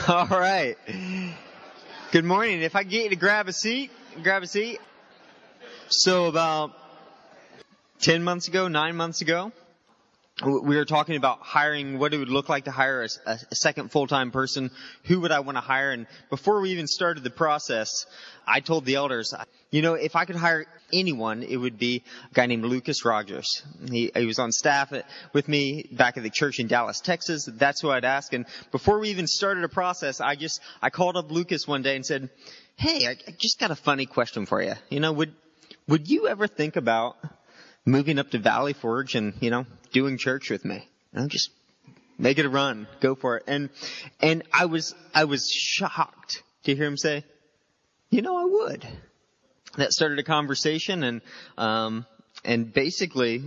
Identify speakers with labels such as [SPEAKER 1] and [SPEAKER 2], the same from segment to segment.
[SPEAKER 1] All right. Good morning. If I get you to grab a seat, grab a seat. So about 10 months ago, nine months ago, we were talking about hiring, what it would look like to hire a, a second full-time person. Who would I want to hire? And before we even started the process, I told the elders, you know, if I could hire anyone, it would be a guy named Lucas Rogers. He, he was on staff at, with me back at the church in Dallas, Texas. That's who I'd ask. And before we even started a process, I just, I called up Lucas one day and said, hey, I, I just got a funny question for you. You know, would, would you ever think about moving up to Valley Forge and, you know, doing church with me. Know, just make it a run. Go for it. And, and I was, I was shocked to hear him say, you know, I would. That started a conversation and, um, and basically,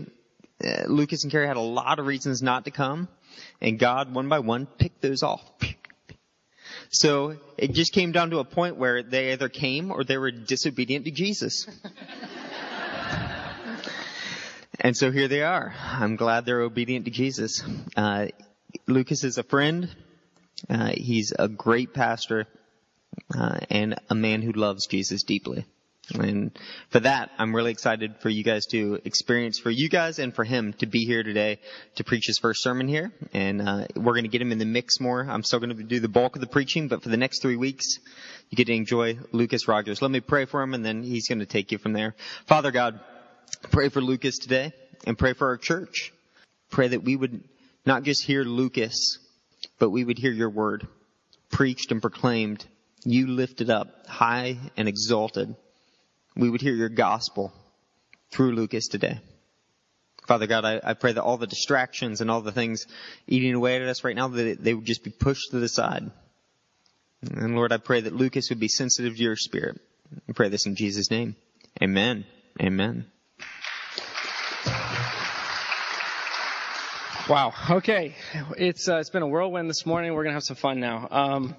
[SPEAKER 1] uh, Lucas and Carrie had a lot of reasons not to come and God one by one picked those off. So it just came down to a point where they either came or they were disobedient to Jesus. And so here they are. I'm glad they're obedient to Jesus. Uh, Lucas is a friend. Uh, he's a great pastor uh, and a man who loves Jesus deeply. And for that, I'm really excited for you guys to experience, for you guys and for him to be here today to preach his first sermon here. And uh, we're going to get him in the mix more. I'm still going to do the bulk of the preaching, but for the next three weeks, you get to enjoy Lucas Rogers. Let me pray for him, and then he's going to take you from there. Father God. Pray for Lucas today and pray for our church. Pray that we would not just hear Lucas, but we would hear your word preached and proclaimed. You lifted up high and exalted. We would hear your gospel through Lucas today. Father God, I, I, pray that all the distractions and all the things eating away at us right now, that they would just be pushed to the side. And Lord, I pray that Lucas would be sensitive to your spirit. I pray this in Jesus' name. Amen. Amen.
[SPEAKER 2] Wow. Okay. It's uh, it's been a whirlwind this morning. We're gonna have some fun now. Um,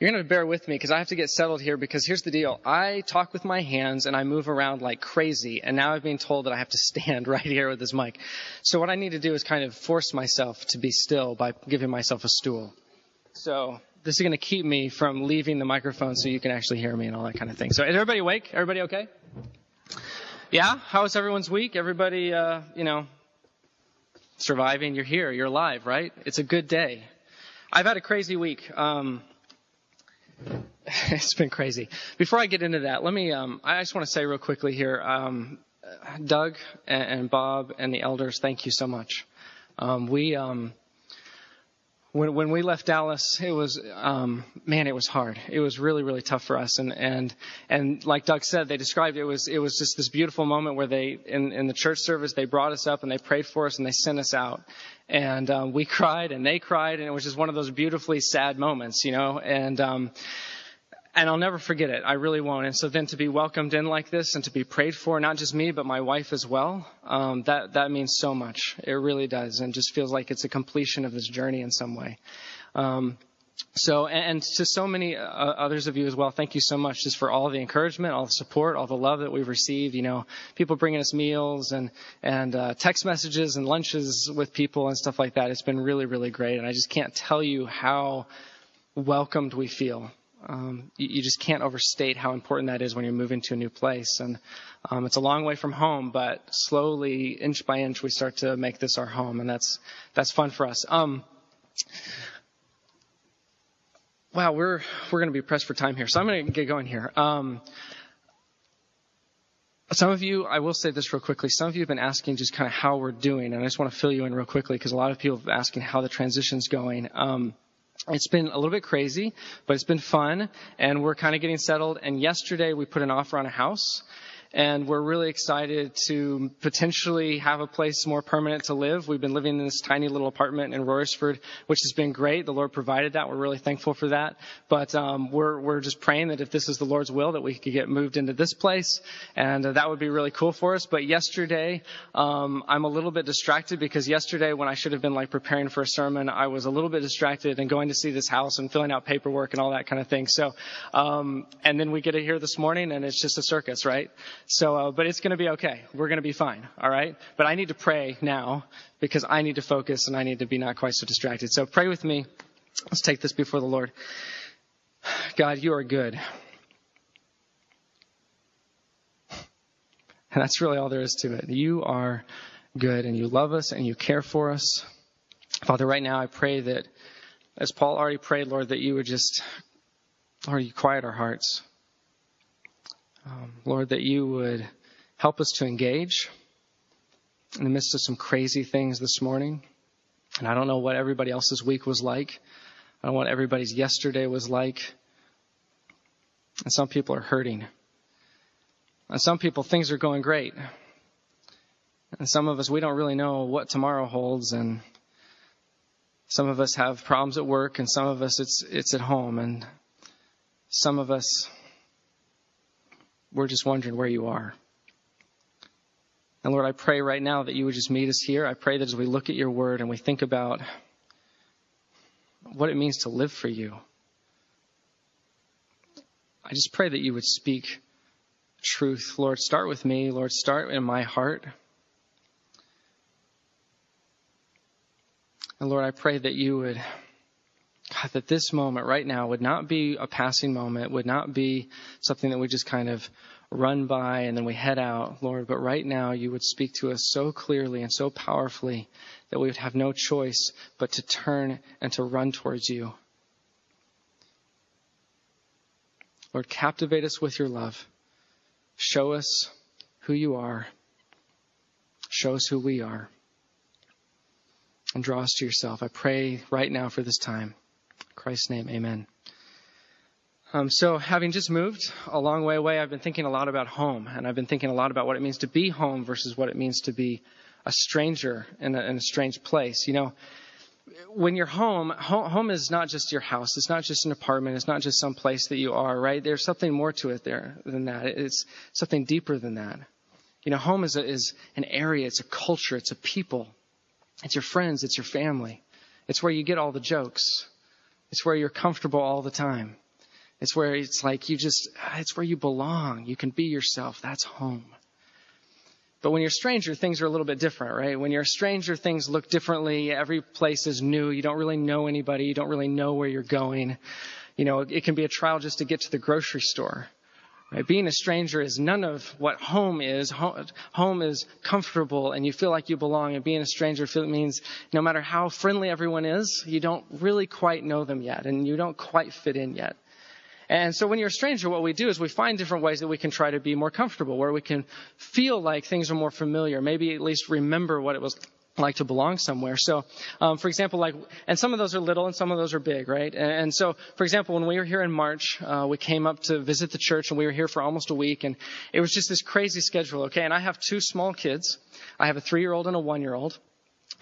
[SPEAKER 2] you're gonna bear with me because I have to get settled here. Because here's the deal: I talk with my hands and I move around like crazy, and now I've been told that I have to stand right here with this mic. So what I need to do is kind of force myself to be still by giving myself a stool. So this is gonna keep me from leaving the microphone so you can actually hear me and all that kind of thing. So is everybody awake? Everybody okay? Yeah. How was everyone's week? Everybody, uh, you know, surviving. You're here. You're alive, right? It's a good day. I've had a crazy week. Um, it's been crazy. Before I get into that, let me. Um, I just want to say real quickly here, um, Doug and, and, Bob and the elders, thank you so much. Um, we um, when when we left Dallas, it was um, man, it was hard. It was really really tough for us. And and and like Doug said, they described it, was it was just this beautiful moment where they in in the church service they brought us up and they prayed for us and they sent us out. And um, we cried and they cried and it was just one of those beautifully sad moments, you know. And um, and I'll never forget it. I really won't. And so then to be welcomed in like this and to be prayed for, not just me, but my wife as well, um, that, that means so much. It really does. And just feels like it's a completion of this journey in some way. Um, so, and, to so many uh, others of you as well, thank you so much just for all the encouragement, all the support, all the love that we've received. You know, people bringing us meals and, and, uh, text messages and lunches with people and stuff like that. It's been really, really great. And I just can't tell you how welcomed we feel um, you, you, just can't overstate how important that is when you're moving to a new place. And um, it's a long way from home, but slowly, inch by inch, we start to make this our home, and that's that's fun for us. Um, wow, we're we're going to be pressed for time here, so I'm going to get going here. Um, some of you, I will say this real quickly. Some of you have been asking just kind of how we're doing, and I just want to fill you in real quickly because a lot of people have been asking how the transition's going. Um, it's been a little bit crazy, but it's been fun, and we're kind of getting settled. And yesterday we put an offer on a house, and we're really excited to potentially have a place more permanent to live. We've been living in this tiny little apartment in Royersford, which has been great. The Lord provided that. We're really thankful for that. But um, we're we're just praying that if this is the Lord's will, that we could get moved into this place, and uh, that would be really cool for us. But yesterday, um, I'm a little bit distracted because yesterday, when I should have been like preparing for a sermon, I was a little bit distracted and going to see this house and filling out paperwork and all that kind of thing. So, um, and then we get it here this morning, and it's just a circus, right? So, uh, but it's going to be okay. We're going to be fine. All right. But I need to pray now because I need to focus and I need to be not quite so distracted. So pray with me Let's take this before the Lord. God, you are good. And that's really all there is to it. You are good and you love us and you care for us. Father, right now I pray that, as Paul already prayed, Lord, that you would just, Lord, you quiet our hearts. Um, Lord, that you would help us to engage in the midst of some crazy things this morning. And I don't know what everybody else's week was like. I don't know what everybody's yesterday was like. And some people are hurting. And some people, things are going great. And some of us, we don't really know what tomorrow holds. And some of us have problems at work, and some of us, it's, it's at home. And some of us, we're just wondering where you are. And Lord, I pray right now that you would just meet us here. I pray that as we look at your word and we think about what it means to live for you, I just pray that you would speak truth. Lord, start with me. Lord, start in my heart. And Lord, I pray that you would, God, that this moment right now would not be a passing moment, would not be something that we just kind of run by and then we head out, Lord, but right now you would speak to us so clearly and so powerfully that we would have no choice but to turn and to run towards you. Lord, captivate us with your love. Show us who you are. Show us who we are. And draw us to yourself. I pray right now for this time. Christ's name, amen. Um, so, having just moved a long way away, I've been thinking a lot about home, and I've been thinking a lot about what it means to be home versus what it means to be a stranger in a, in a strange place. You know, when you're home, home, home is not just your house. It's not just an apartment. It's not just some place that you are, right? There's something more to it there than that. It's something deeper than that. You know, home is, a, is an area. It's a culture. It's a people. It's your friends. It's your family. It's where you get all the jokes. It's where you're comfortable all the time. It's where it's like you just, ah, it's where you belong. You can be yourself. That's home. But when you're a stranger, things are a little bit different, right? When you're a stranger, things look differently. Every place is new. You don't really know anybody. You don't really know where you're going. You know, it can be a trial just to get to the grocery store. Right? Being a stranger is none of what home is. Home is comfortable and you feel like you belong. And being a stranger means no matter how friendly everyone is, you don't really quite know them yet and you don't quite fit in yet. And so when you're a stranger, what we do is we find different ways that we can try to be more comfortable, where we can feel like things are more familiar, maybe at least remember what it was like to belong somewhere. So, um, for example, like, and some of those are little and some of those are big, right? And, and so, for example, when we were here in March, uh, we came up to visit the church and we were here for almost a week and it was just this crazy schedule, okay? And I have two small kids. I have a three-year-old and a one-year-old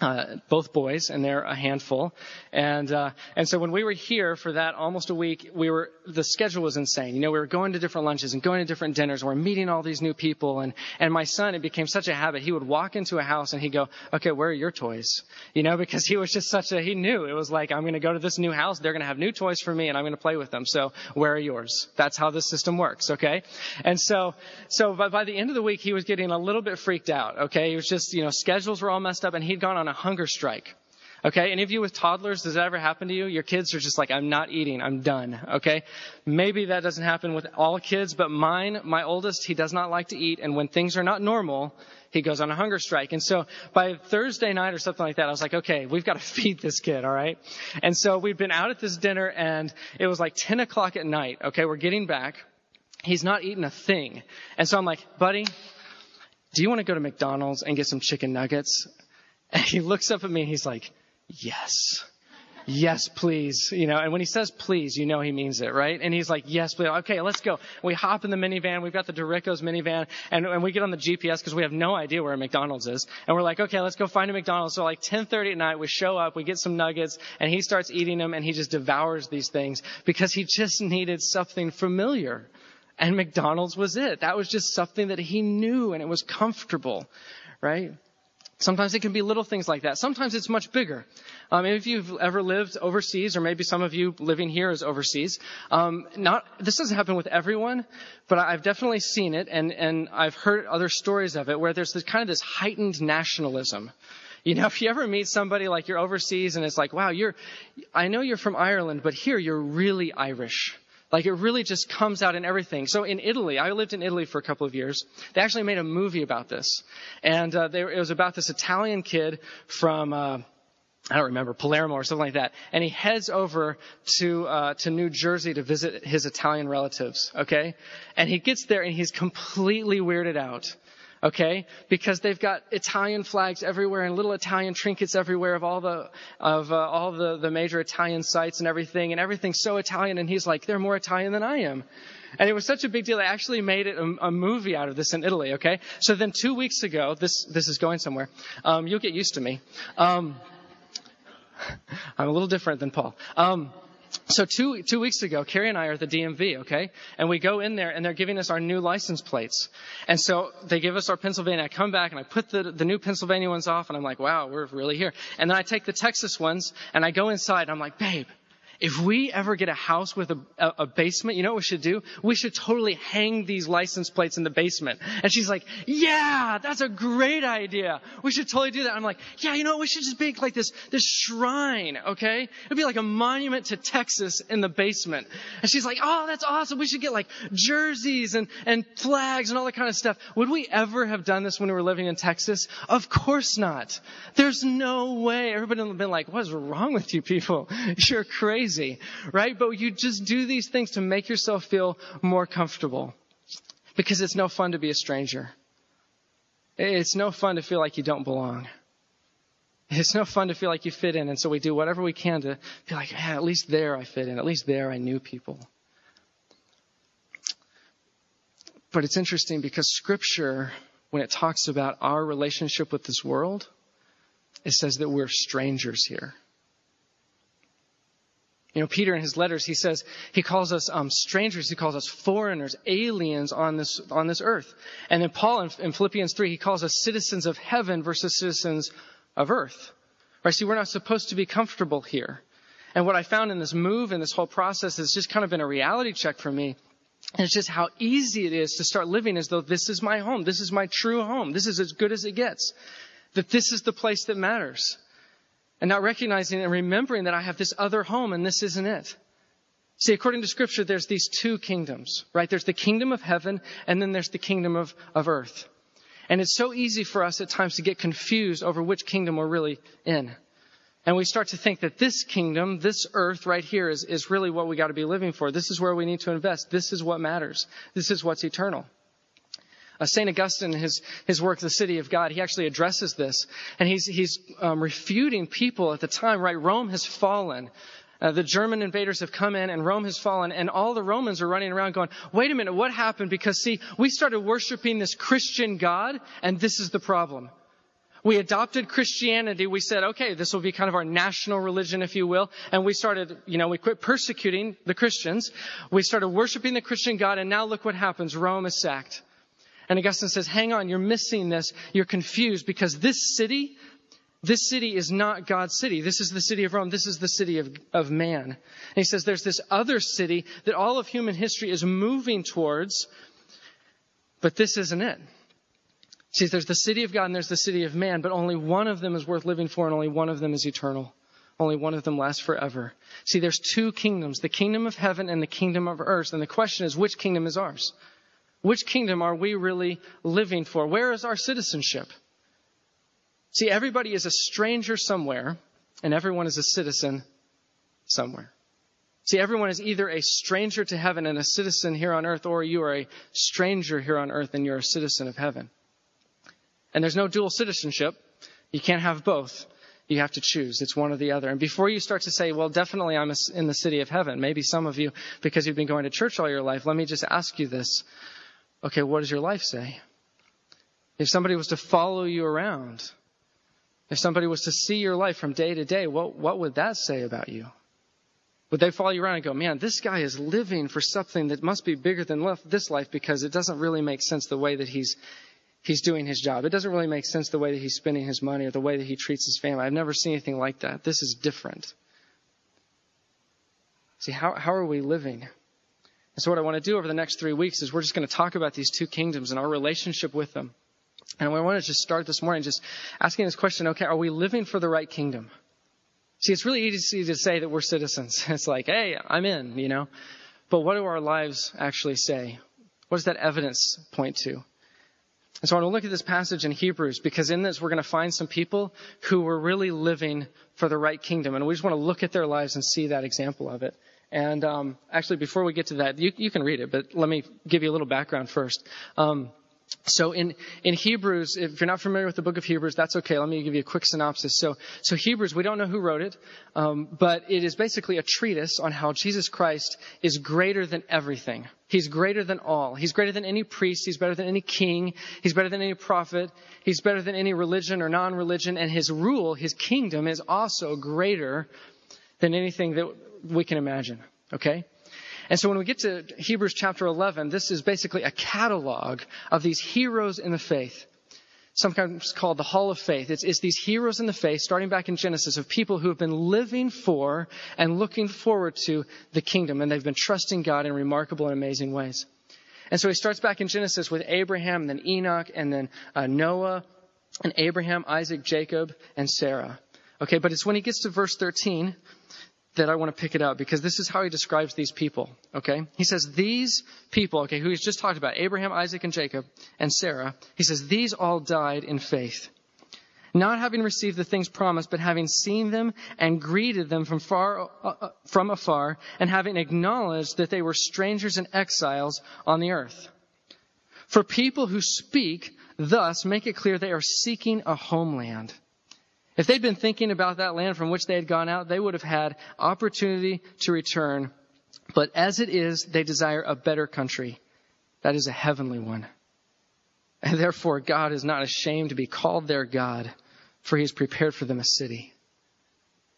[SPEAKER 2] uh, both boys, and they're a handful. And uh, and so when we were here for that almost a week, we were the schedule was insane. You know, we were going to different lunches and going to different dinners. And we're meeting all these new people, and and my son, it became such a habit. He would walk into a house and he'd go, "Okay, where are your toys?" You know, because he was just such a he knew it was like I'm going to go to this new house. They're going to have new toys for me, and I'm going to play with them. So where are yours? That's how this system works. Okay, and so so by, by the end of the week, he was getting a little bit freaked out. Okay, he was just you know schedules were all messed up, and he'd gone on on a hunger strike. Okay, any of you with toddlers, does that ever happen to you? Your kids are just like, I'm not eating, I'm done. Okay, maybe that doesn't happen with all kids, but mine, my oldest, he does not like to eat, and when things are not normal, he goes on a hunger strike. And so by Thursday night or something like that, I was like, okay, we've got to feed this kid, all right? And so we've been out at this dinner, and it was like 10 o'clock at night. Okay, we're getting back. He's not eating a thing. And so I'm like, buddy, do you want to go to McDonald's and get some chicken nuggets? And he looks up at me and he's like, yes. Yes, please. You know, and when he says please, you know he means it, right? And he's like, yes, please. Okay, let's go. We hop in the minivan. We've got the Doritos minivan and, and we get on the GPS because we have no idea where a McDonald's is. And we're like, okay, let's go find a McDonald's. So like 1030 at night, we show up, we get some nuggets and he starts eating them and he just devours these things because he just needed something familiar. And McDonald's was it. That was just something that he knew and it was comfortable, right? Sometimes it can be little things like that. Sometimes it's much bigger. Um, if you've ever lived overseas, or maybe some of you living here is overseas, um, not this doesn't happen with everyone, but I've definitely seen it, and and I've heard other stories of it where there's this kind of this heightened nationalism. You know, if you ever meet somebody like you're overseas and it's like, wow, you're, I know you're from Ireland, but here you're really Irish. Like it really just comes out in everything. So in Italy, I lived in Italy for a couple of years. They actually made a movie about this, and uh, they, it was about this Italian kid from. Uh, I don't remember Palermo or something like that, and he heads over to uh, to New Jersey to visit his Italian relatives. Okay, and he gets there and he's completely weirded out okay? Because they've got Italian flags everywhere and little Italian trinkets everywhere of all the of uh, all the the major Italian sites and everything, and everything's so Italian. And he's like, they're more Italian than I am. And it was such a big deal. They actually made it a, a movie out of this in Italy. Okay, so then two weeks ago, this this is going somewhere. Um, you'll get used to me. Um, I'm a little different than Paul. Um, so two, two weeks ago, Carrie and I are at the DMV, okay? And we go in there and they're giving us our new license plates. And so they give us our Pennsylvania. I come back and I put the, the new Pennsylvania ones off and I'm like, wow, we're really here. And then I take the Texas ones and I go inside and I'm like, babe, if we ever get a house with a, a, basement, you know what we should do? We should totally hang these license plates in the basement. And she's like, yeah, that's a great idea. We should totally do that. I'm like, yeah, you know what? We should just make like this, this shrine, okay? It'd be like a monument to Texas in the basement. And she's like, oh, that's awesome. We should get like jerseys and, and flags and all that kind of stuff. Would we ever have done this when we were living in Texas? Of course not. There's no way. Everybody would have been like, what is wrong with you people? You're crazy crazy, right? But you just do these things to make yourself feel more comfortable because it's no fun to be a stranger. It's no fun to feel like you don't belong. It's no fun to feel like you fit in, and so we do whatever we can to feel like, yeah, at least there I fit in. At least there I knew people. But it's interesting because Scripture, when it talks about our relationship with this world, it says that we're strangers here. You know, Peter in his letters, he says, he calls us um, strangers, he calls us foreigners, aliens on this, on this earth. And then Paul in, in Philippians 3, he calls us citizens of heaven versus citizens of earth. Right? See, we're not supposed to be comfortable here. And what I found in this move and this whole process has just kind of been a reality check for me. And it's just how easy it is to start living as though this is my home. This is my true home. This is as good as it gets. That this is the place that matters and not recognizing and remembering that I have this other home and this isn't it. See, according to scripture, there's these two kingdoms, right? There's the kingdom of heaven and then there's the kingdom of, of earth. And it's so easy for us at times to get confused over which kingdom we're really in. And we start to think that this kingdom, this earth right here is, is really what we got to be living for. This is where we need to invest. This is what matters. This is what's eternal. Uh, St. Augustine, his, his work, The City of God, he actually addresses this. And he's, he's um, refuting people at the time, right? Rome has fallen. Uh, the German invaders have come in and Rome has fallen and all the Romans are running around going, wait a minute, what happened? Because see, we started worshiping this Christian God and this is the problem. We adopted Christianity. We said, okay, this will be kind of our national religion, if you will. And we started, you know, we quit persecuting the Christians. We started worshiping the Christian God and now look what happens. Rome is sacked. And Augustine says, hang on, you're missing this. You're confused because this city, this city is not God's city. This is the city of Rome. This is the city of, of man. And he says there's this other city that all of human history is moving towards, but this isn't it. See, there's the city of God and there's the city of man, but only one of them is worth living for and only one of them is eternal. Only one of them lasts forever. See, there's two kingdoms, the kingdom of heaven and the kingdom of earth. And the question is, which kingdom is ours? Which kingdom are we really living for? Where is our citizenship? See, everybody is a stranger somewhere, and everyone is a citizen somewhere. See, everyone is either a stranger to heaven and a citizen here on earth, or you are a stranger here on earth and you're a citizen of heaven. And there's no dual citizenship. You can't have both. You have to choose. It's one or the other. And before you start to say, well, definitely I'm in the city of heaven, maybe some of you, because you've been going to church all your life, let me just ask you this. Okay, what does your life say? If somebody was to follow you around, if somebody was to see your life from day to day, what, what would that say about you? Would they follow you around and go, man, this guy is living for something that must be bigger than this life because it doesn't really make sense the way that he's, he's doing his job. It doesn't really make sense the way that he's spending his money or the way that he treats his family. I've never seen anything like that. This is different. See, how, how are we living? And so what I want to do over the next three weeks is we're just going to talk about these two kingdoms and our relationship with them. And I want to just start this morning just asking this question, okay, are we living for the right kingdom? See, it's really easy to say that we're citizens. It's like, hey, I'm in, you know. But what do our lives actually say? What does that evidence point to? And so I want to look at this passage in Hebrews because in this we're going to find some people who were really living for the right kingdom. And we just want to look at their lives and see that example of it. And um, actually, before we get to that, you, you, can read it, but let me give you a little background first. Um, so in, in Hebrews, if you're not familiar with the book of Hebrews, that's okay. Let me give you a quick synopsis. So, so Hebrews, we don't know who wrote it, um, but it is basically a treatise on how Jesus Christ is greater than everything. He's greater than all. He's greater than any priest. He's better than any king. He's better than any prophet. He's better than any religion or non-religion. And his rule, his kingdom is also greater than anything that we can imagine. Okay? And so when we get to Hebrews chapter 11, this is basically a catalog of these heroes in the faith. Sometimes called the Hall of Faith. It's, it's, these heroes in the faith, starting back in Genesis, of people who have been living for and looking forward to the kingdom, and they've been trusting God in remarkable and amazing ways. And so he starts back in Genesis with Abraham, then Enoch, and then uh, Noah, and Abraham, Isaac, Jacob, and Sarah. Okay, but it's when he gets to verse 13 that I want to pick it up because this is how he describes these people. Okay? He says, these people, okay, who he's just talked about, Abraham, Isaac, and Jacob, and Sarah, he says, these all died in faith. Not having received the things promised, but having seen them and greeted them from far, uh, uh from afar, and having acknowledged that they were strangers and exiles on the earth. For people who speak thus make it clear they are seeking a homeland. If they'd been thinking about that land from which they had gone out, they would have had opportunity to return. But as it is, they desire a better country. That is a heavenly one. And therefore, God is not ashamed to be called their God, for he has prepared for them a city.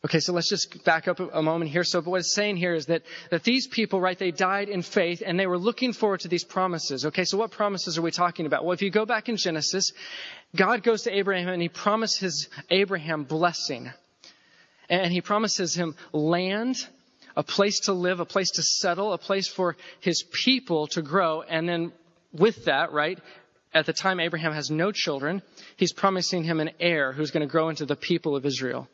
[SPEAKER 2] Okay, so let's just back up a moment here. So what it's saying here is that, that these people, right, they died in faith and they were looking forward to these promises. Okay, so what promises are we talking about? Well, if you go back in Genesis, God goes to Abraham and he promises Abraham blessing. And he promises him land, a place to live, a place to settle, a place for his people to grow. And then with that, right, at the time Abraham has no children, he's promising him an heir who's going to grow into the people of Israel.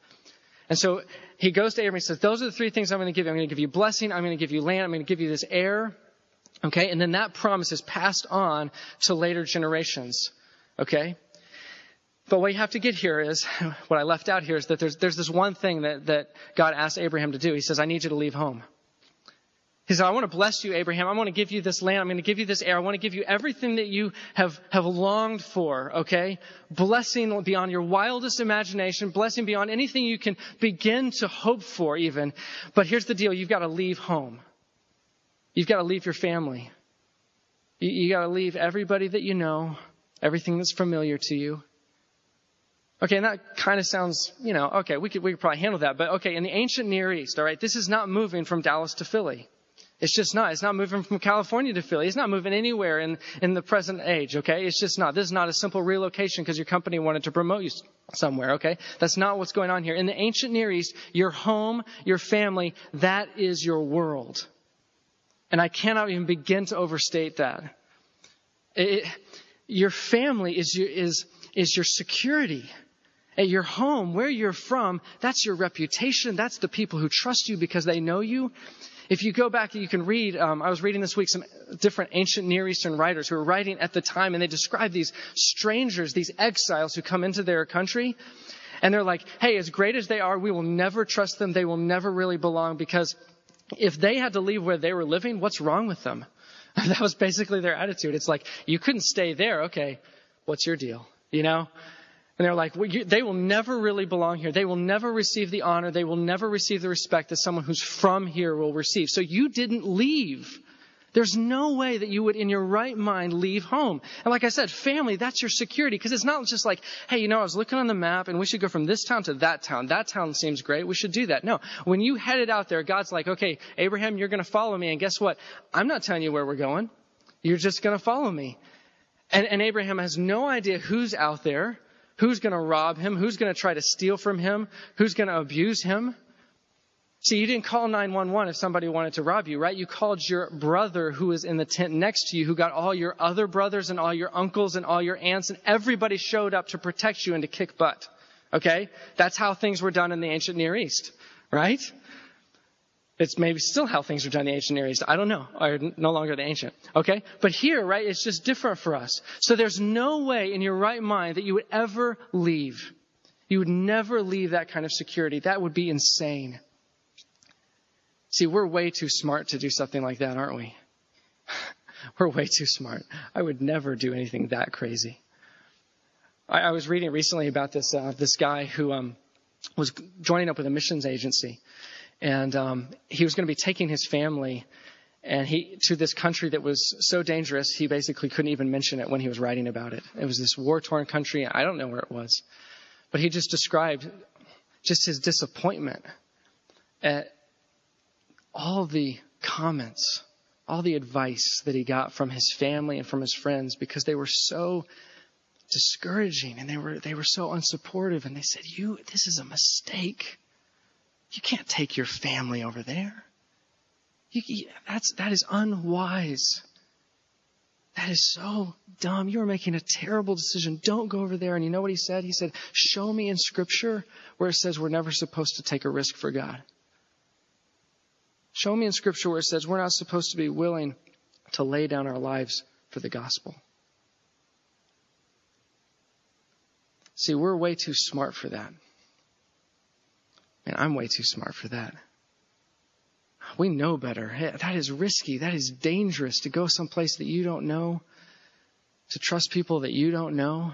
[SPEAKER 2] And so he goes to Abraham and says, Those are the three things I'm going to give you. I'm going to give you blessing. I'm going to give you land. I'm going to give you this heir. Okay. And then that promise is passed on to later generations. Okay. But what you have to get here is, what I left out here is that there's, there's this one thing that, that God asked Abraham to do. He says, I need you to leave home. He said, I want to bless you, Abraham. I want to give you this land. I'm going to give you this heir. I want to give you everything that you have, have longed for, okay? Blessing beyond your wildest imagination, blessing beyond anything you can begin to hope for even. But here's the deal. You've got to leave home. You've got to leave your family. You, you got to leave everybody that you know, everything that's familiar to you. Okay, and that kind of sounds, you know, okay, we could, we could probably handle that. But okay, in the ancient Near East, all right, this is not moving from Dallas to Philly. It's just not. It's not moving from California to Philly. It's not moving anywhere in, in the present age, okay? It's just not. This is not a simple relocation because your company wanted to promote you somewhere, okay? That's not what's going on here. In the ancient Near East, your home, your family, that is your world. And I cannot even begin to overstate that. It, your family is your, is, is your security. At your home, where you're from, that's your reputation. That's the people who trust you because they know you. If you go back, you can read, um, I was reading this week some different ancient Near Eastern writers who were writing at the time, and they describe these strangers, these exiles who come into their country. And they're like, hey, as great as they are, we will never trust them. They will never really belong because if they had to leave where they were living, what's wrong with them? that was basically their attitude. It's like, you couldn't stay there. Okay, what's your deal? You know? And they're like, well, you, they will never really belong here. They will never receive the honor. They will never receive the respect that someone who's from here will receive. So you didn't leave. There's no way that you would, in your right mind, leave home. And like I said, family, that's your security. Because it's not just like, hey, you know, I was looking on the map and we should go from this town to that town. That town seems great. We should do that. No. When you headed out there, God's like, okay, Abraham, you're going to follow me. And guess what? I'm not telling you where we're going. You're just going to follow me. And, and Abraham has no idea who's out there. Who's going to rob him? Who's going to try to steal from him? Who's going to abuse him? See, you didn't call 911 if somebody wanted to rob you, right? You called your brother who was in the tent next to you, who got all your other brothers and all your uncles and all your aunts, and everybody showed up to protect you and to kick butt. Okay? That's how things were done in the ancient Near East, right? It's maybe still how things were done in the ancient Near East. I don't know. Or no longer the ancient. Okay? But here, right, it's just different for us. So there's no way in your right mind that you would ever leave. You would never leave that kind of security. That would be insane. See, we're way too smart to do something like that, aren't we? we're way too smart. I would never do anything that crazy. I, I was reading recently about this uh, this guy who um, was joining up with a missions agency, and um, he was going to be taking his family and he to this country that was so dangerous he basically couldn't even mention it when he was writing about it. It was this war torn country. I don't know where it was, but he just described just his disappointment at all the comments, all the advice that he got from his family and from his friends because they were so discouraging and they were they were so unsupportive and they said you this is a mistake you can't take your family over there. You, that's that is unwise. That is so dumb. You are making a terrible decision. Don't go over there. And you know what he said? He said show me in scripture where it says we're never supposed to take a risk for god. Show me in Scripture where it says we're not supposed to be willing to lay down our lives for the gospel. See, we're way too smart for that. And I'm way too smart for that. We know better. That is risky. That is dangerous to go someplace that you don't know, to trust people that you don't know.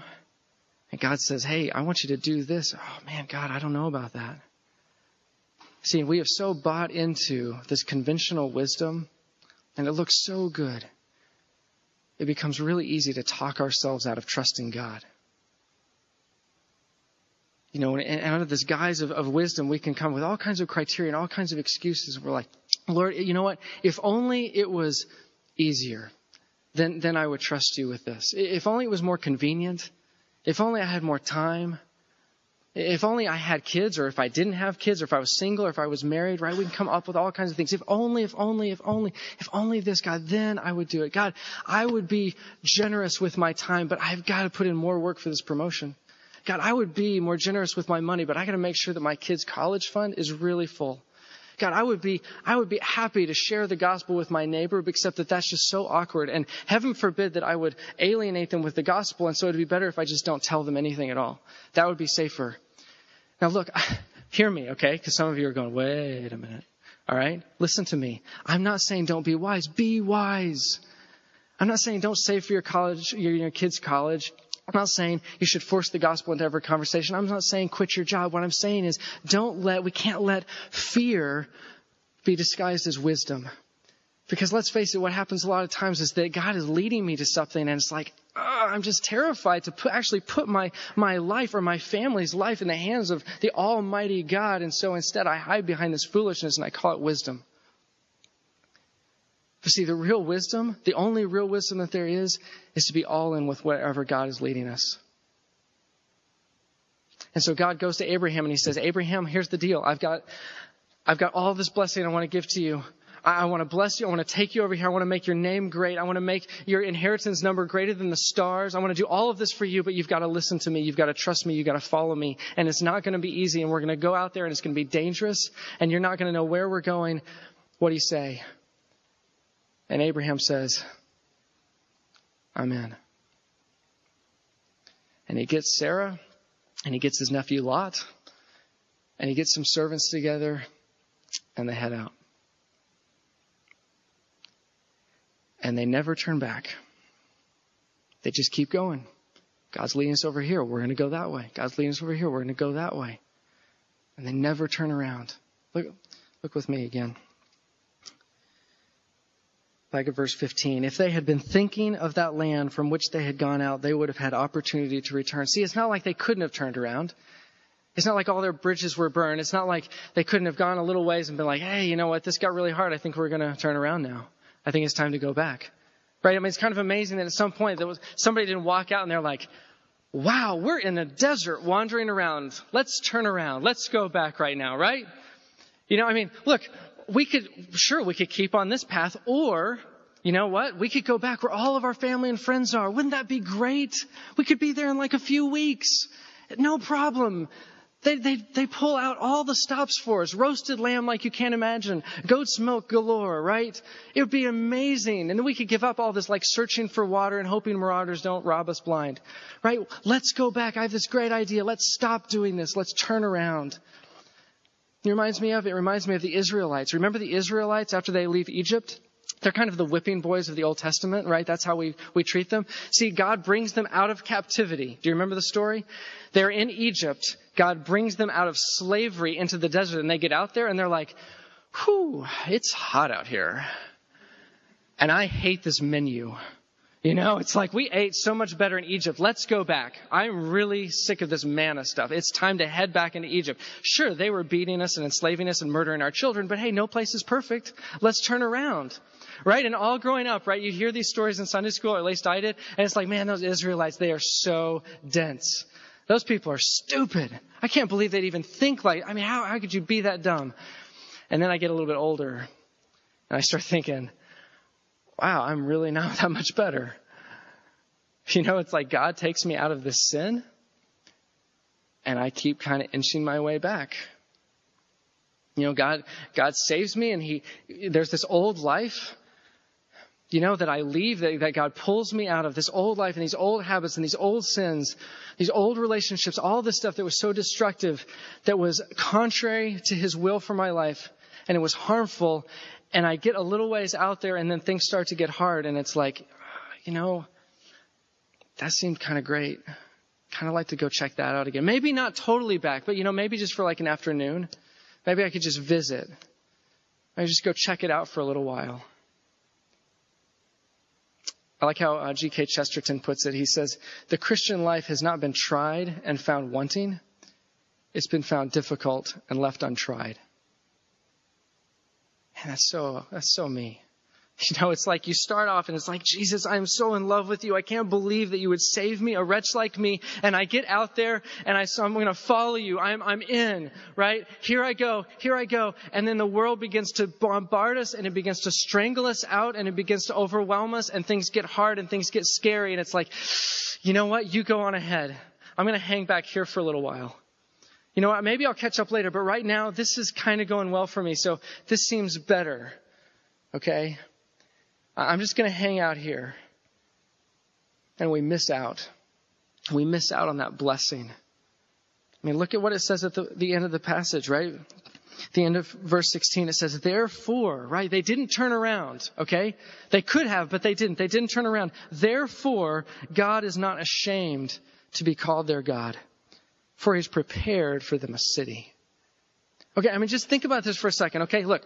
[SPEAKER 2] And God says, Hey, I want you to do this. Oh man, God, I don't know about that. See, we have so bought into this conventional wisdom, and it looks so good. It becomes really easy to talk ourselves out of trusting God. You know, and, and under this guise of, of wisdom, we can come with all kinds of criteria and all kinds of excuses. We're like, Lord, you know what? If only it was easier, then, then I would trust you with this. If only it was more convenient. If only I had more time. If only I had kids, or if I didn't have kids, or if I was single, or if I was married, right? We can come up with all kinds of things. If only, if only, if only, if only this, God, then I would do it. God, I would be generous with my time, but I've got to put in more work for this promotion. God, I would be more generous with my money, but I got to make sure that my kids' college fund is really full. God, I would be, I would be happy to share the gospel with my neighbor, except that that's just so awkward. And heaven forbid that I would alienate them with the gospel. And so it'd be better if I just don't tell them anything at all. That would be safer. Now look, hear me, okay? Because some of you are going, wait a minute. All right? Listen to me. I'm not saying don't be wise. Be wise. I'm not saying don't save for your college, your, your kids' college. I'm not saying you should force the gospel into every conversation. I'm not saying quit your job. What I'm saying is don't let, we can't let fear be disguised as wisdom. Because let's face it, what happens a lot of times is that God is leading me to something and it's like, I'm just terrified to put, actually put my, my life or my family's life in the hands of the Almighty God. And so instead I hide behind this foolishness and I call it wisdom. But see, the real wisdom, the only real wisdom that there is, is to be all in with wherever God is leading us. And so God goes to Abraham and he says, Abraham, here's the deal. I've got, I've got all this blessing I want to give to you. I, I want to bless you. I want to take you over here. I want to make your name great. I want to make your inheritance number greater than the stars. I want to do all of this for you, but you've got to listen to me. You've got to trust me. You've got to follow me. And it's not going to be easy. And we're going to go out there and it's going to be dangerous. And you're not going to know where we're going. What do you say? And Abraham says, Amen. And he gets Sarah and he gets his nephew Lot and he gets some servants together and they head out. And they never turn back. They just keep going. God's leading us over here. We're going to go that way. God's leading us over here. We're going to go that way. And they never turn around. Look, look with me again. Back at verse 15. If they had been thinking of that land from which they had gone out, they would have had opportunity to return. See, it's not like they couldn't have turned around. It's not like all their bridges were burned. It's not like they couldn't have gone a little ways and been like, hey, you know what? This got really hard. I think we're going to turn around now. I think it's time to go back. Right? I mean, it's kind of amazing that at some point there was, somebody didn't walk out and they're like, wow, we're in a desert wandering around. Let's turn around. Let's go back right now, right? You know, I mean, look, we could, sure, we could keep on this path, or, you know what? We could go back where all of our family and friends are. Wouldn't that be great? We could be there in like a few weeks. No problem. They, they, they pull out all the stops for us. Roasted lamb like you can't imagine. Goat's milk galore, right? It would be amazing. And then we could give up all this like searching for water and hoping marauders don't rob us blind, right? Let's go back. I have this great idea. Let's stop doing this. Let's turn around. It reminds me of, it reminds me of the Israelites. Remember the Israelites after they leave Egypt? They're kind of the whipping boys of the Old Testament, right? That's how we, we treat them. See, God brings them out of captivity. Do you remember the story? They're in Egypt. God brings them out of slavery into the desert and they get out there and they're like, whew, it's hot out here. And I hate this menu. You know, it's like we ate so much better in Egypt. Let's go back. I'm really sick of this manna stuff. It's time to head back into Egypt. Sure, they were beating us and enslaving us and murdering our children, but hey, no place is perfect. Let's turn around. Right? And all growing up, right, you hear these stories in Sunday school, or at least I did, and it's like, man, those Israelites, they are so dense. Those people are stupid. I can't believe they'd even think like, I mean, how, how could you be that dumb? And then I get a little bit older, and I start thinking, wow, I'm really not that much better. You know, it's like God takes me out of this sin, and I keep kind of inching my way back. You know, God, God saves me, and He, there's this old life you know, that I leave, that, that, God pulls me out of this old life and these old habits and these old sins, these old relationships, all this stuff that was so destructive, that was contrary to His will for my life, and it was harmful. And I get a little ways out there, and then things start to get hard, and it's like, you know, that seemed kind of great. Kind of like to go check that out again. Maybe not totally back, but you know, maybe just for like an afternoon. Maybe I could just visit. I just go check it out for a little while. I like how uh, G.K. Chesterton puts it. He says, The Christian life has not been tried and found wanting, it's been found difficult and left untried. And that's so, that's so me. You know, it's like you start off and it's like, Jesus, I'm so in love with you. I can't believe that you would save me, a wretch like me. And I get out there and I, so I'm going to follow you. I'm, I'm in, right? Here I go. Here I go. And then the world begins to bombard us and it begins to strangle us out and it begins to overwhelm us and things get hard and things get scary. And it's like, you know what? You go on ahead. I'm going to hang back here for a little while. You know what? Maybe I'll catch up later, but right now this is kind of going well for me. So this seems better. Okay? I'm just going to hang out here. And we miss out. We miss out on that blessing. I mean, look at what it says at the, the end of the passage, right? The end of verse 16, it says, therefore, right? They didn't turn around, okay? They could have, but they didn't. They didn't turn around. Therefore, God is not ashamed to be called their God, for he's prepared for them a city. Okay, I mean, just think about this for a second, okay? Look,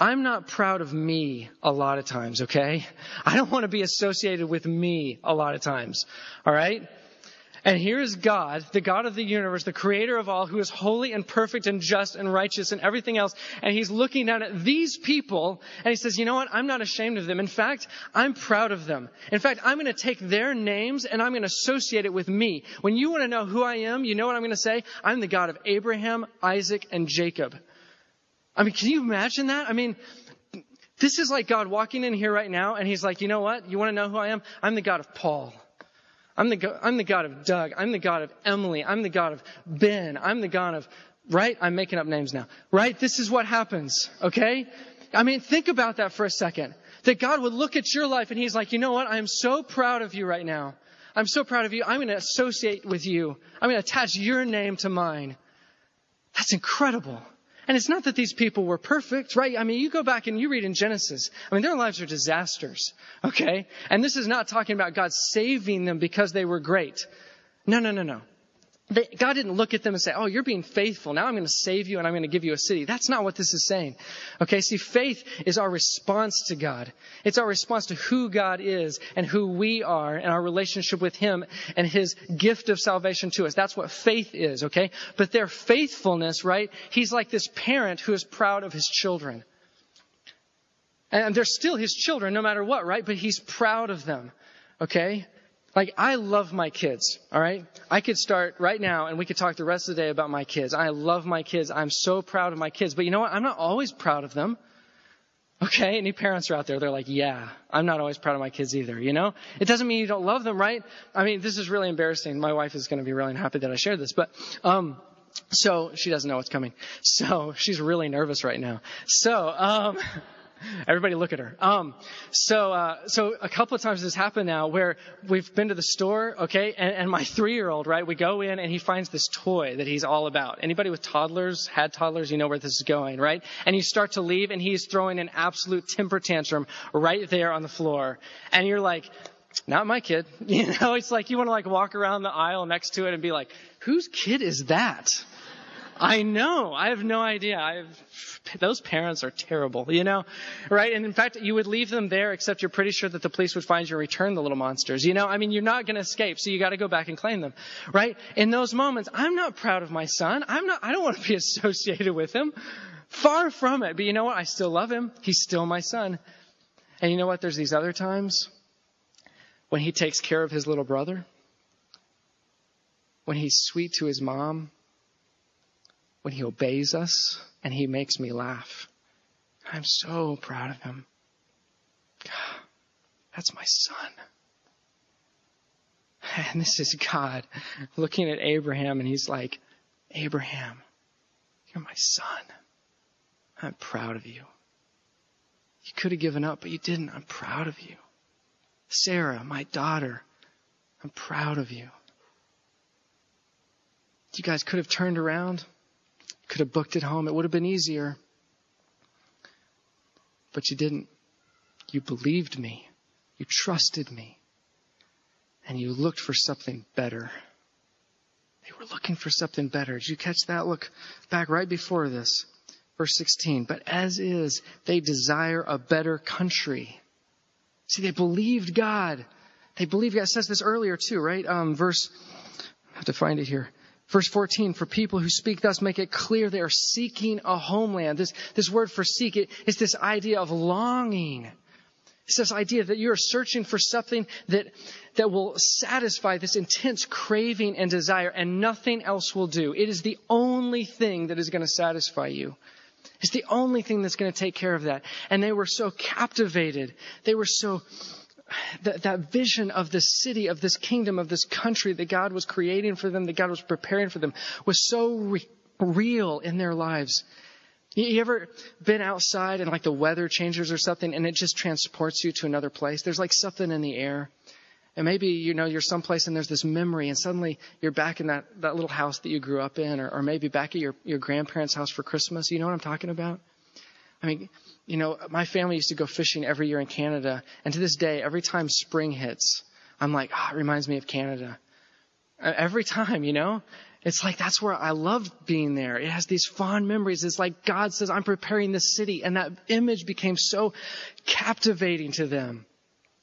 [SPEAKER 2] I'm not proud of me a lot of times, okay? I don't want to be associated with me a lot of times, alright? And here is God, the God of the universe, the creator of all, who is holy and perfect and just and righteous and everything else. And he's looking down at these people and he says, you know what? I'm not ashamed of them. In fact, I'm proud of them. In fact, I'm going to take their names and I'm going to associate it with me. When you want to know who I am, you know what I'm going to say? I'm the God of Abraham, Isaac, and Jacob. I mean, can you imagine that? I mean, this is like God walking in here right now and he's like, you know what? You want to know who I am? I'm the God of Paul. I'm the, I'm the God of Doug. I'm the God of Emily. I'm the God of Ben. I'm the God of, right? I'm making up names now. Right? This is what happens. Okay? I mean, think about that for a second. That God would look at your life and He's like, you know what? I'm so proud of you right now. I'm so proud of you. I'm going to associate with you. I'm going to attach your name to mine. That's incredible. And it's not that these people were perfect, right? I mean, you go back and you read in Genesis. I mean, their lives are disasters, okay? And this is not talking about God saving them because they were great. No, no, no, no. They, God didn't look at them and say, Oh, you're being faithful. Now I'm going to save you and I'm going to give you a city. That's not what this is saying. Okay, see, faith is our response to God. It's our response to who God is and who we are and our relationship with Him and His gift of salvation to us. That's what faith is, okay? But their faithfulness, right? He's like this parent who is proud of his children. And they're still his children no matter what, right? But he's proud of them, okay? Like, I love my kids, alright? I could start right now and we could talk the rest of the day about my kids. I love my kids. I'm so proud of my kids. But you know what? I'm not always proud of them. Okay? Any parents are out there, they're like, yeah, I'm not always proud of my kids either, you know? It doesn't mean you don't love them, right? I mean, this is really embarrassing. My wife is going to be really unhappy that I shared this, but, um, so she doesn't know what's coming. So she's really nervous right now. So, um, Everybody look at her. Um, so, uh, so a couple of times this has happened now where we've been to the store, okay, and, and my three-year-old, right, we go in and he finds this toy that he's all about. Anybody with toddlers, had toddlers, you know where this is going, right? And you start to leave and he's throwing an absolute temper tantrum right there on the floor. And you're like, not my kid. You know, it's like you want to like walk around the aisle next to it and be like, whose kid is that? I know. I have no idea. I've, those parents are terrible, you know? Right? And in fact, you would leave them there except you're pretty sure that the police would find you and return the little monsters. You know? I mean, you're not gonna escape, so you gotta go back and claim them. Right? In those moments, I'm not proud of my son. I'm not, I don't want to be associated with him. Far from it. But you know what? I still love him. He's still my son. And you know what? There's these other times when he takes care of his little brother, when he's sweet to his mom, when he obeys us and he makes me laugh. I'm so proud of him. That's my son. And this is God looking at Abraham and he's like, Abraham, you're my son. I'm proud of you. You could have given up, but you didn't. I'm proud of you. Sarah, my daughter, I'm proud of you. You guys could have turned around could have booked it home. It would have been easier. But you didn't. You believed me. You trusted me. And you looked for something better. They were looking for something better. Did you catch that? Look back right before this. Verse 16. But as is, they desire a better country. See, they believed God. They believed God. It says this earlier too, right? Um, verse, I have to find it here. Verse 14, for people who speak thus make it clear they are seeking a homeland. This, this word for seek it is this idea of longing. It's this idea that you are searching for something that, that will satisfy this intense craving and desire and nothing else will do. It is the only thing that is going to satisfy you. It's the only thing that's going to take care of that. And they were so captivated. They were so that, that vision of this city, of this kingdom, of this country that God was creating for them, that God was preparing for them, was so re- real in their lives. You ever been outside and like the weather changes or something and it just transports you to another place? There's like something in the air. And maybe, you know, you're someplace and there's this memory and suddenly you're back in that, that little house that you grew up in or, or maybe back at your, your grandparents' house for Christmas. You know what I'm talking about? I mean, you know, my family used to go fishing every year in Canada, and to this day, every time spring hits, I'm like, ah, oh, it reminds me of Canada. Every time, you know? It's like that's where I loved being there. It has these fond memories. It's like God says, I'm preparing this city. And that image became so captivating to them.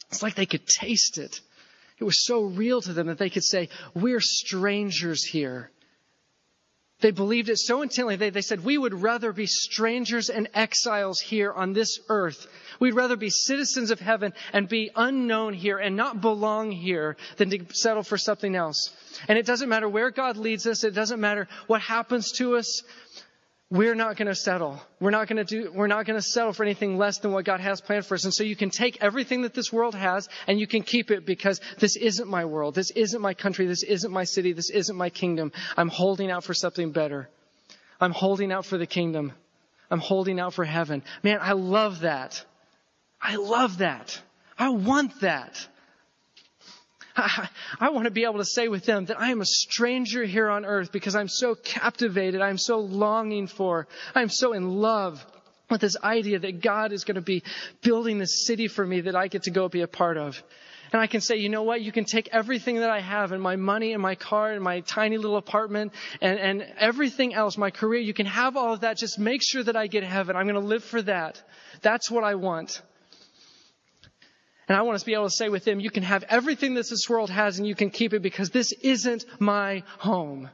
[SPEAKER 2] It's like they could taste it. It was so real to them that they could say, we're strangers here. They believed it so intently, they, they said, we would rather be strangers and exiles here on this earth. We'd rather be citizens of heaven and be unknown here and not belong here than to settle for something else. And it doesn't matter where God leads us. It doesn't matter what happens to us we're not going to settle. We're not going to do, we're not going to settle for anything less than what God has planned for us. And so you can take everything that this world has and you can keep it because this isn't my world. This isn't my country. This isn't my city. This isn't my kingdom. I'm holding out for something better. I'm holding out for the kingdom. I'm holding out for heaven. Man, I love that. I love that. I want that. I, I want to be able to say with them that I am a stranger here on earth because I'm so captivated. I'm so longing for, I'm so in love with this idea that God is going to be building this city for me that I get to go be a part of. And I can say, you know what? You can take everything that I have and my money and my car and my tiny little apartment and, and everything else, my career. You can have all of that. Just make sure that I get heaven. I'm going to live for that. That's what I want. And I want us to be able to say with them, you can have everything that this world has and you can keep it because this isn't my home.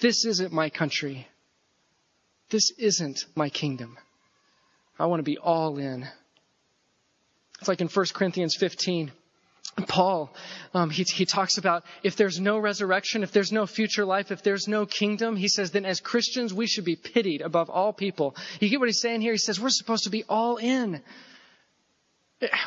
[SPEAKER 2] This isn't my country. This isn't my kingdom. I want to be all in. It's like in 1 Corinthians 15. Paul, um, he, he talks about if there's no resurrection, if there's no future life, if there's no kingdom, he says then as Christians we should be pitied above all people. You get what he's saying here? He says we're supposed to be all in.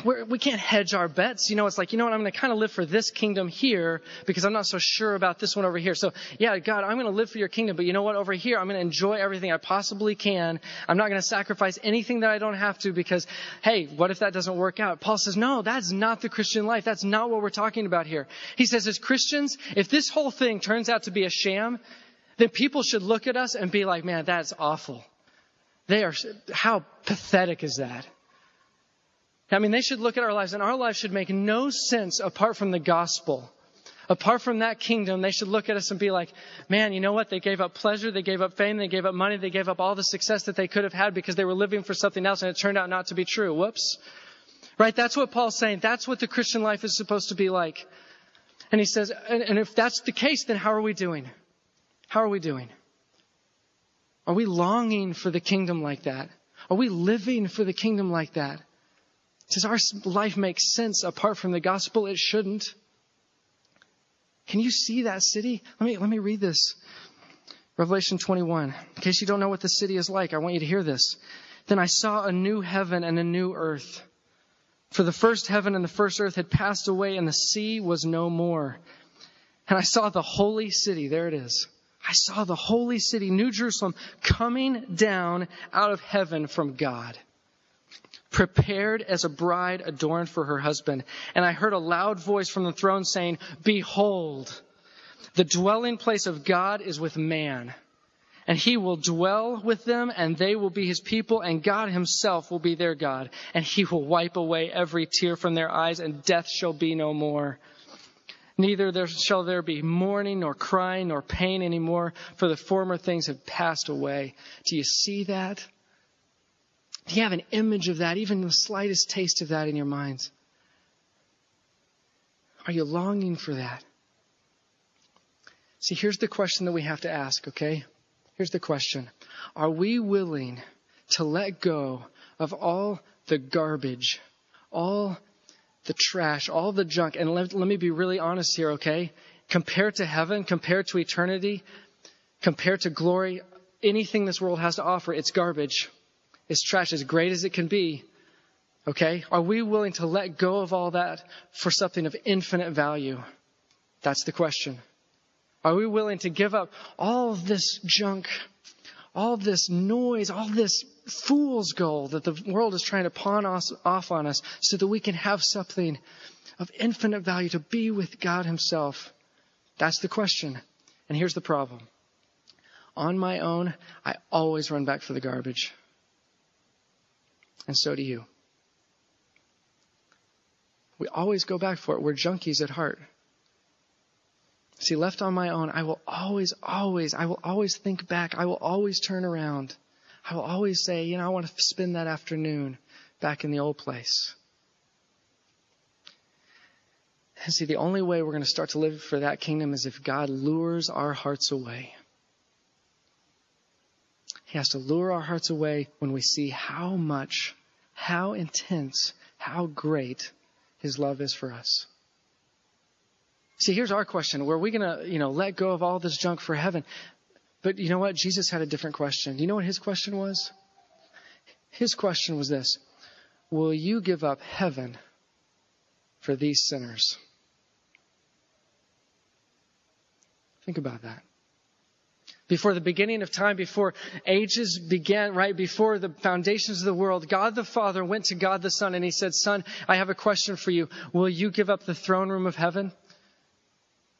[SPEAKER 2] We're, we can not hedge our bets. You know, it's like, you know what, I'm going to kind of live for this kingdom here because I'm not so sure about this one over here. So, yeah, God, I'm going to live for your kingdom, but you know what, over here, I'm going to enjoy everything I possibly can. I'm not going to sacrifice anything that I don't have to because, hey, what if that doesn't work out? Paul says, no, that's not the Christian life. That's not what we're talking about here. He says, as Christians, if this whole thing turns out to be a sham, then people should look at us and be like, man, that's awful. They are, how pathetic is that? I mean, they should look at our lives, and our lives should make no sense apart from the gospel. Apart from that kingdom, they should look at us and be like, man, you know what? They gave up pleasure, they gave up fame, they gave up money, they gave up all the success that they could have had because they were living for something else and it turned out not to be true. Whoops. Right? That's what Paul's saying. That's what the Christian life is supposed to be like. And he says, and, and if that's the case, then how are we doing? How are we doing? Are we longing for the kingdom like that? Are we living for the kingdom like that? Does our life make sense apart from the gospel? It shouldn't. Can you see that city? Let me, let me read this. Revelation 21. In case you don't know what the city is like, I want you to hear this. Then I saw a new heaven and a new earth. For the first heaven and the first earth had passed away and the sea was no more. And I saw the holy city. There it is. I saw the holy city, New Jerusalem, coming down out of heaven from God prepared as a bride adorned for her husband. And I heard a loud voice from the throne saying, Behold, the dwelling place of God is with man. And he will dwell with them, and they will be his people, and God himself will be their God. And he will wipe away every tear from their eyes, and death shall be no more. Neither there shall there be mourning, nor crying, nor pain anymore, for the former things have passed away. Do you see that? Do you have an image of that, even the slightest taste of that in your minds? Are you longing for that? See, here's the question that we have to ask, okay? Here's the question Are we willing to let go of all the garbage, all the trash, all the junk? And let, let me be really honest here, okay? Compared to heaven, compared to eternity, compared to glory, anything this world has to offer, it's garbage is trash, as great as it can be, okay? Are we willing to let go of all that for something of infinite value? That's the question. Are we willing to give up all of this junk, all this noise, all this fool's gold that the world is trying to pawn us, off on us so that we can have something of infinite value to be with God Himself? That's the question. And here's the problem. On my own, I always run back for the garbage and so do you. We always go back for it. We're junkies at heart. See, left on my own, I will always, always, I will always think back. I will always turn around. I will always say, you know, I want to spend that afternoon back in the old place. And see, the only way we're going to start to live for that kingdom is if God lures our hearts away. He has to lure our hearts away when we see how much, how intense, how great His love is for us. See, here's our question. Were we going to, you know, let go of all this junk for heaven? But you know what? Jesus had a different question. Do you know what his question was? His question was this Will you give up heaven for these sinners? Think about that before the beginning of time, before ages began, right before the foundations of the world, God the Father went to God the Son and he said, Son, I have a question for you. Will you give up the throne room of heaven?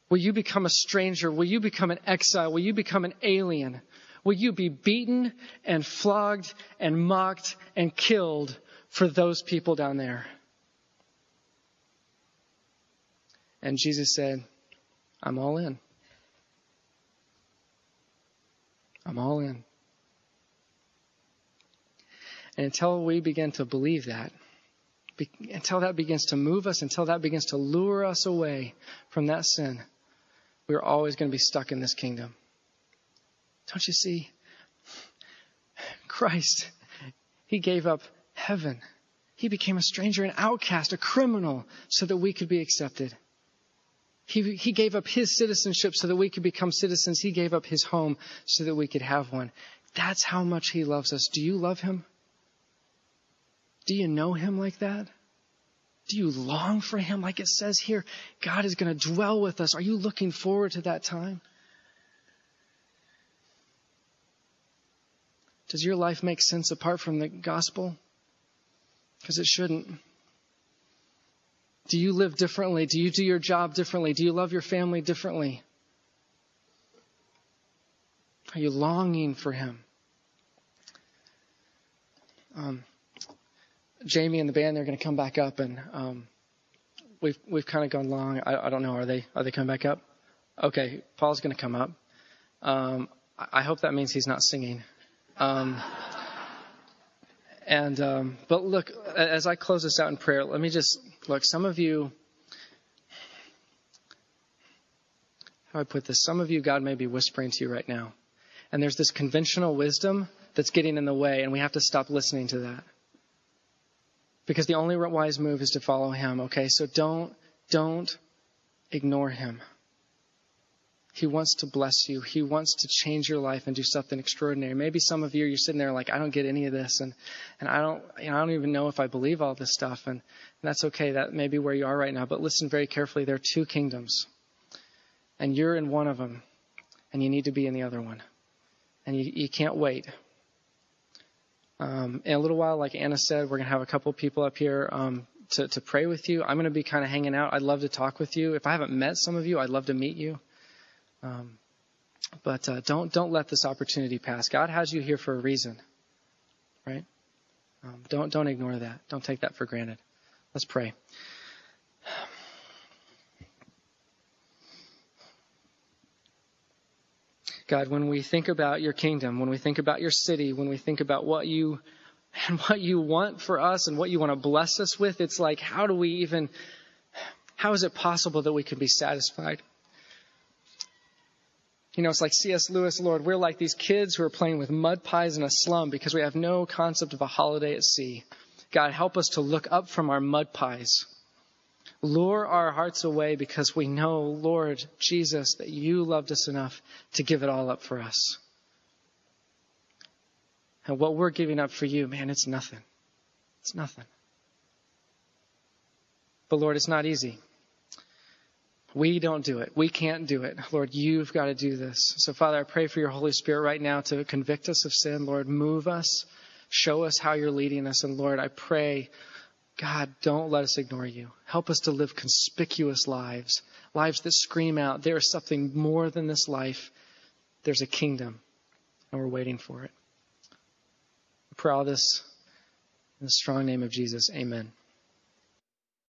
[SPEAKER 2] Will you become a stranger? Will you become an exile? Will you become an alien? Will you be beaten and flogged and mocked and killed for those people down there? And Jesus said, I'm all in. I'm all in. And until we begin to believe that, be, until that begins to move us, until that begins to lure us away from that sin, we're always going to be stuck in this kingdom. Don't you see? Christ, He gave up heaven. He became a stranger, an outcast, a criminal, so that we could be accepted. He, he gave up his citizenship so that we could become citizens. He gave up his home so that we could have one. That's how much he loves us. Do you love him? Do you know him like that? Do you long for him like it says here? God is going to dwell with us. Are you looking forward to that time? Does your life make sense apart from the gospel? Because it shouldn't. Do you live differently? Do you do your job differently? Do you love your family differently? Are you longing for Him? Um, Jamie and the band they're going to come back up, and um, we've we've kind of gone long. I, I, don't know. Are they are they coming back up? Okay, Paul's going to come up. Um, I hope that means he's not singing. And um, but look, as I close this out in prayer, let me just look. Some of you, how do I put this? Some of you, God may be whispering to you right now, and there's this conventional wisdom that's getting in the way, and we have to stop listening to that. Because the only wise move is to follow Him. Okay, so don't don't ignore Him. He wants to bless you. He wants to change your life and do something extraordinary. Maybe some of you you're sitting there like, I don't get any of this, and and I don't you know I don't even know if I believe all this stuff, and, and that's okay. That may be where you are right now. But listen very carefully. There are two kingdoms, and you're in one of them, and you need to be in the other one, and you you can't wait. Um, in a little while, like Anna said, we're gonna have a couple people up here. Um, to, to pray with you. I'm going to be kind of hanging out. I'd love to talk with you. If I haven't met some of you, I'd love to meet you. Um, but uh, don't don't let this opportunity pass. God has you here for a reason, right? Um, don't don't ignore that. Don't take that for granted. Let's pray. God, when we think about your kingdom, when we think about your city, when we think about what you and what you want for us and what you want to bless us with, it's like, how do we even, how is it possible that we can be satisfied? You know, it's like C.S. Lewis, Lord, we're like these kids who are playing with mud pies in a slum because we have no concept of a holiday at sea. God, help us to look up from our mud pies. Lure our hearts away because we know, Lord Jesus, that you loved us enough to give it all up for us. And what we're giving up for you, man, it's nothing. It's nothing. But Lord, it's not easy. We don't do it. We can't do it. Lord, you've got to do this. So, Father, I pray for your Holy Spirit right now to convict us of sin. Lord, move us. Show us how you're leading us. And Lord, I pray, God, don't let us ignore you. Help us to live conspicuous lives, lives that scream out, there is something more than this life. There's a kingdom, and we're waiting for it. I pray all this in the strong name of Jesus. Amen.